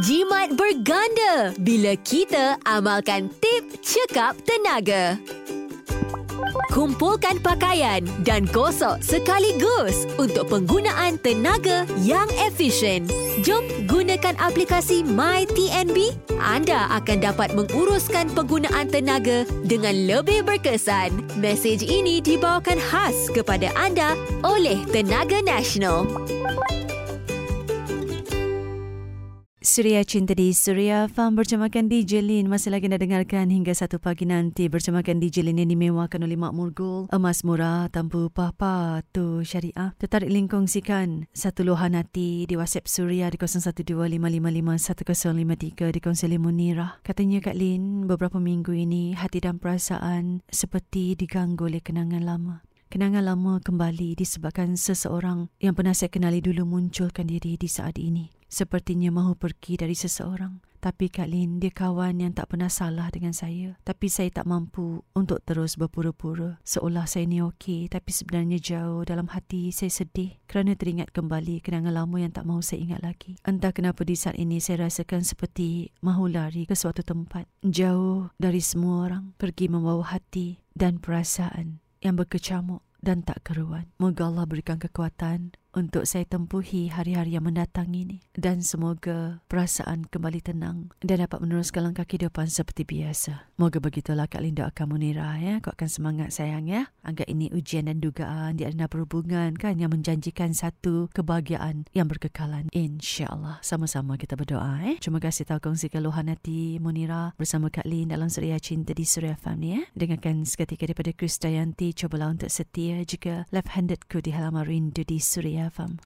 Jimat berganda bila kita amalkan tip cekap tenaga. Kumpulkan pakaian dan gosok sekaligus untuk penggunaan tenaga yang efisien. Jom gunakan aplikasi MyTNB. Anda akan dapat menguruskan penggunaan tenaga dengan lebih berkesan. Mesej ini dibawakan khas kepada anda oleh Tenaga Nasional. Suria Cinta di Suria Farm bersamakan DJ Lin. Masih lagi nak dengarkan hingga satu pagi nanti bersamakan DJ Lin yang dimewakan oleh Mak Murgul emas murah tanpa papa tu syariah. Tertarik link kongsikan satu luahan hati di WhatsApp Suria di 0125551053 di konsili Munirah. Katanya Kak Lin beberapa minggu ini hati dan perasaan seperti diganggu oleh kenangan lama. Kenangan lama kembali disebabkan seseorang yang pernah saya kenali dulu munculkan diri di saat ini. Sepertinya mahu pergi dari seseorang. Tapi Kak Lin, dia kawan yang tak pernah salah dengan saya. Tapi saya tak mampu untuk terus berpura-pura. Seolah saya ni okey, tapi sebenarnya jauh dalam hati saya sedih kerana teringat kembali kenangan lama yang tak mahu saya ingat lagi. Entah kenapa di saat ini saya rasakan seperti mahu lari ke suatu tempat. Jauh dari semua orang. Pergi membawa hati dan perasaan yang berkecamuk dan tak keruan. Moga Allah berikan kekuatan untuk saya tempuhi hari-hari yang mendatang ini dan semoga perasaan kembali tenang dan dapat meneruskan langkah kehidupan seperti biasa. Moga begitulah Kak Linda akan menira ya. Kau akan semangat sayang ya. Anggap ini ujian dan dugaan di adanya perhubungan kan yang menjanjikan satu kebahagiaan yang berkekalan. InsyaAllah. Sama-sama kita berdoa eh. Terima kasih tahu kongsi keluhan hati Munira bersama Kak Lin dalam Suria Cinta di Suria Family ya. Dengarkan seketika daripada Chris Dayanti. Cobalah untuk setia jika left-handedku di halaman rindu di Suria FM.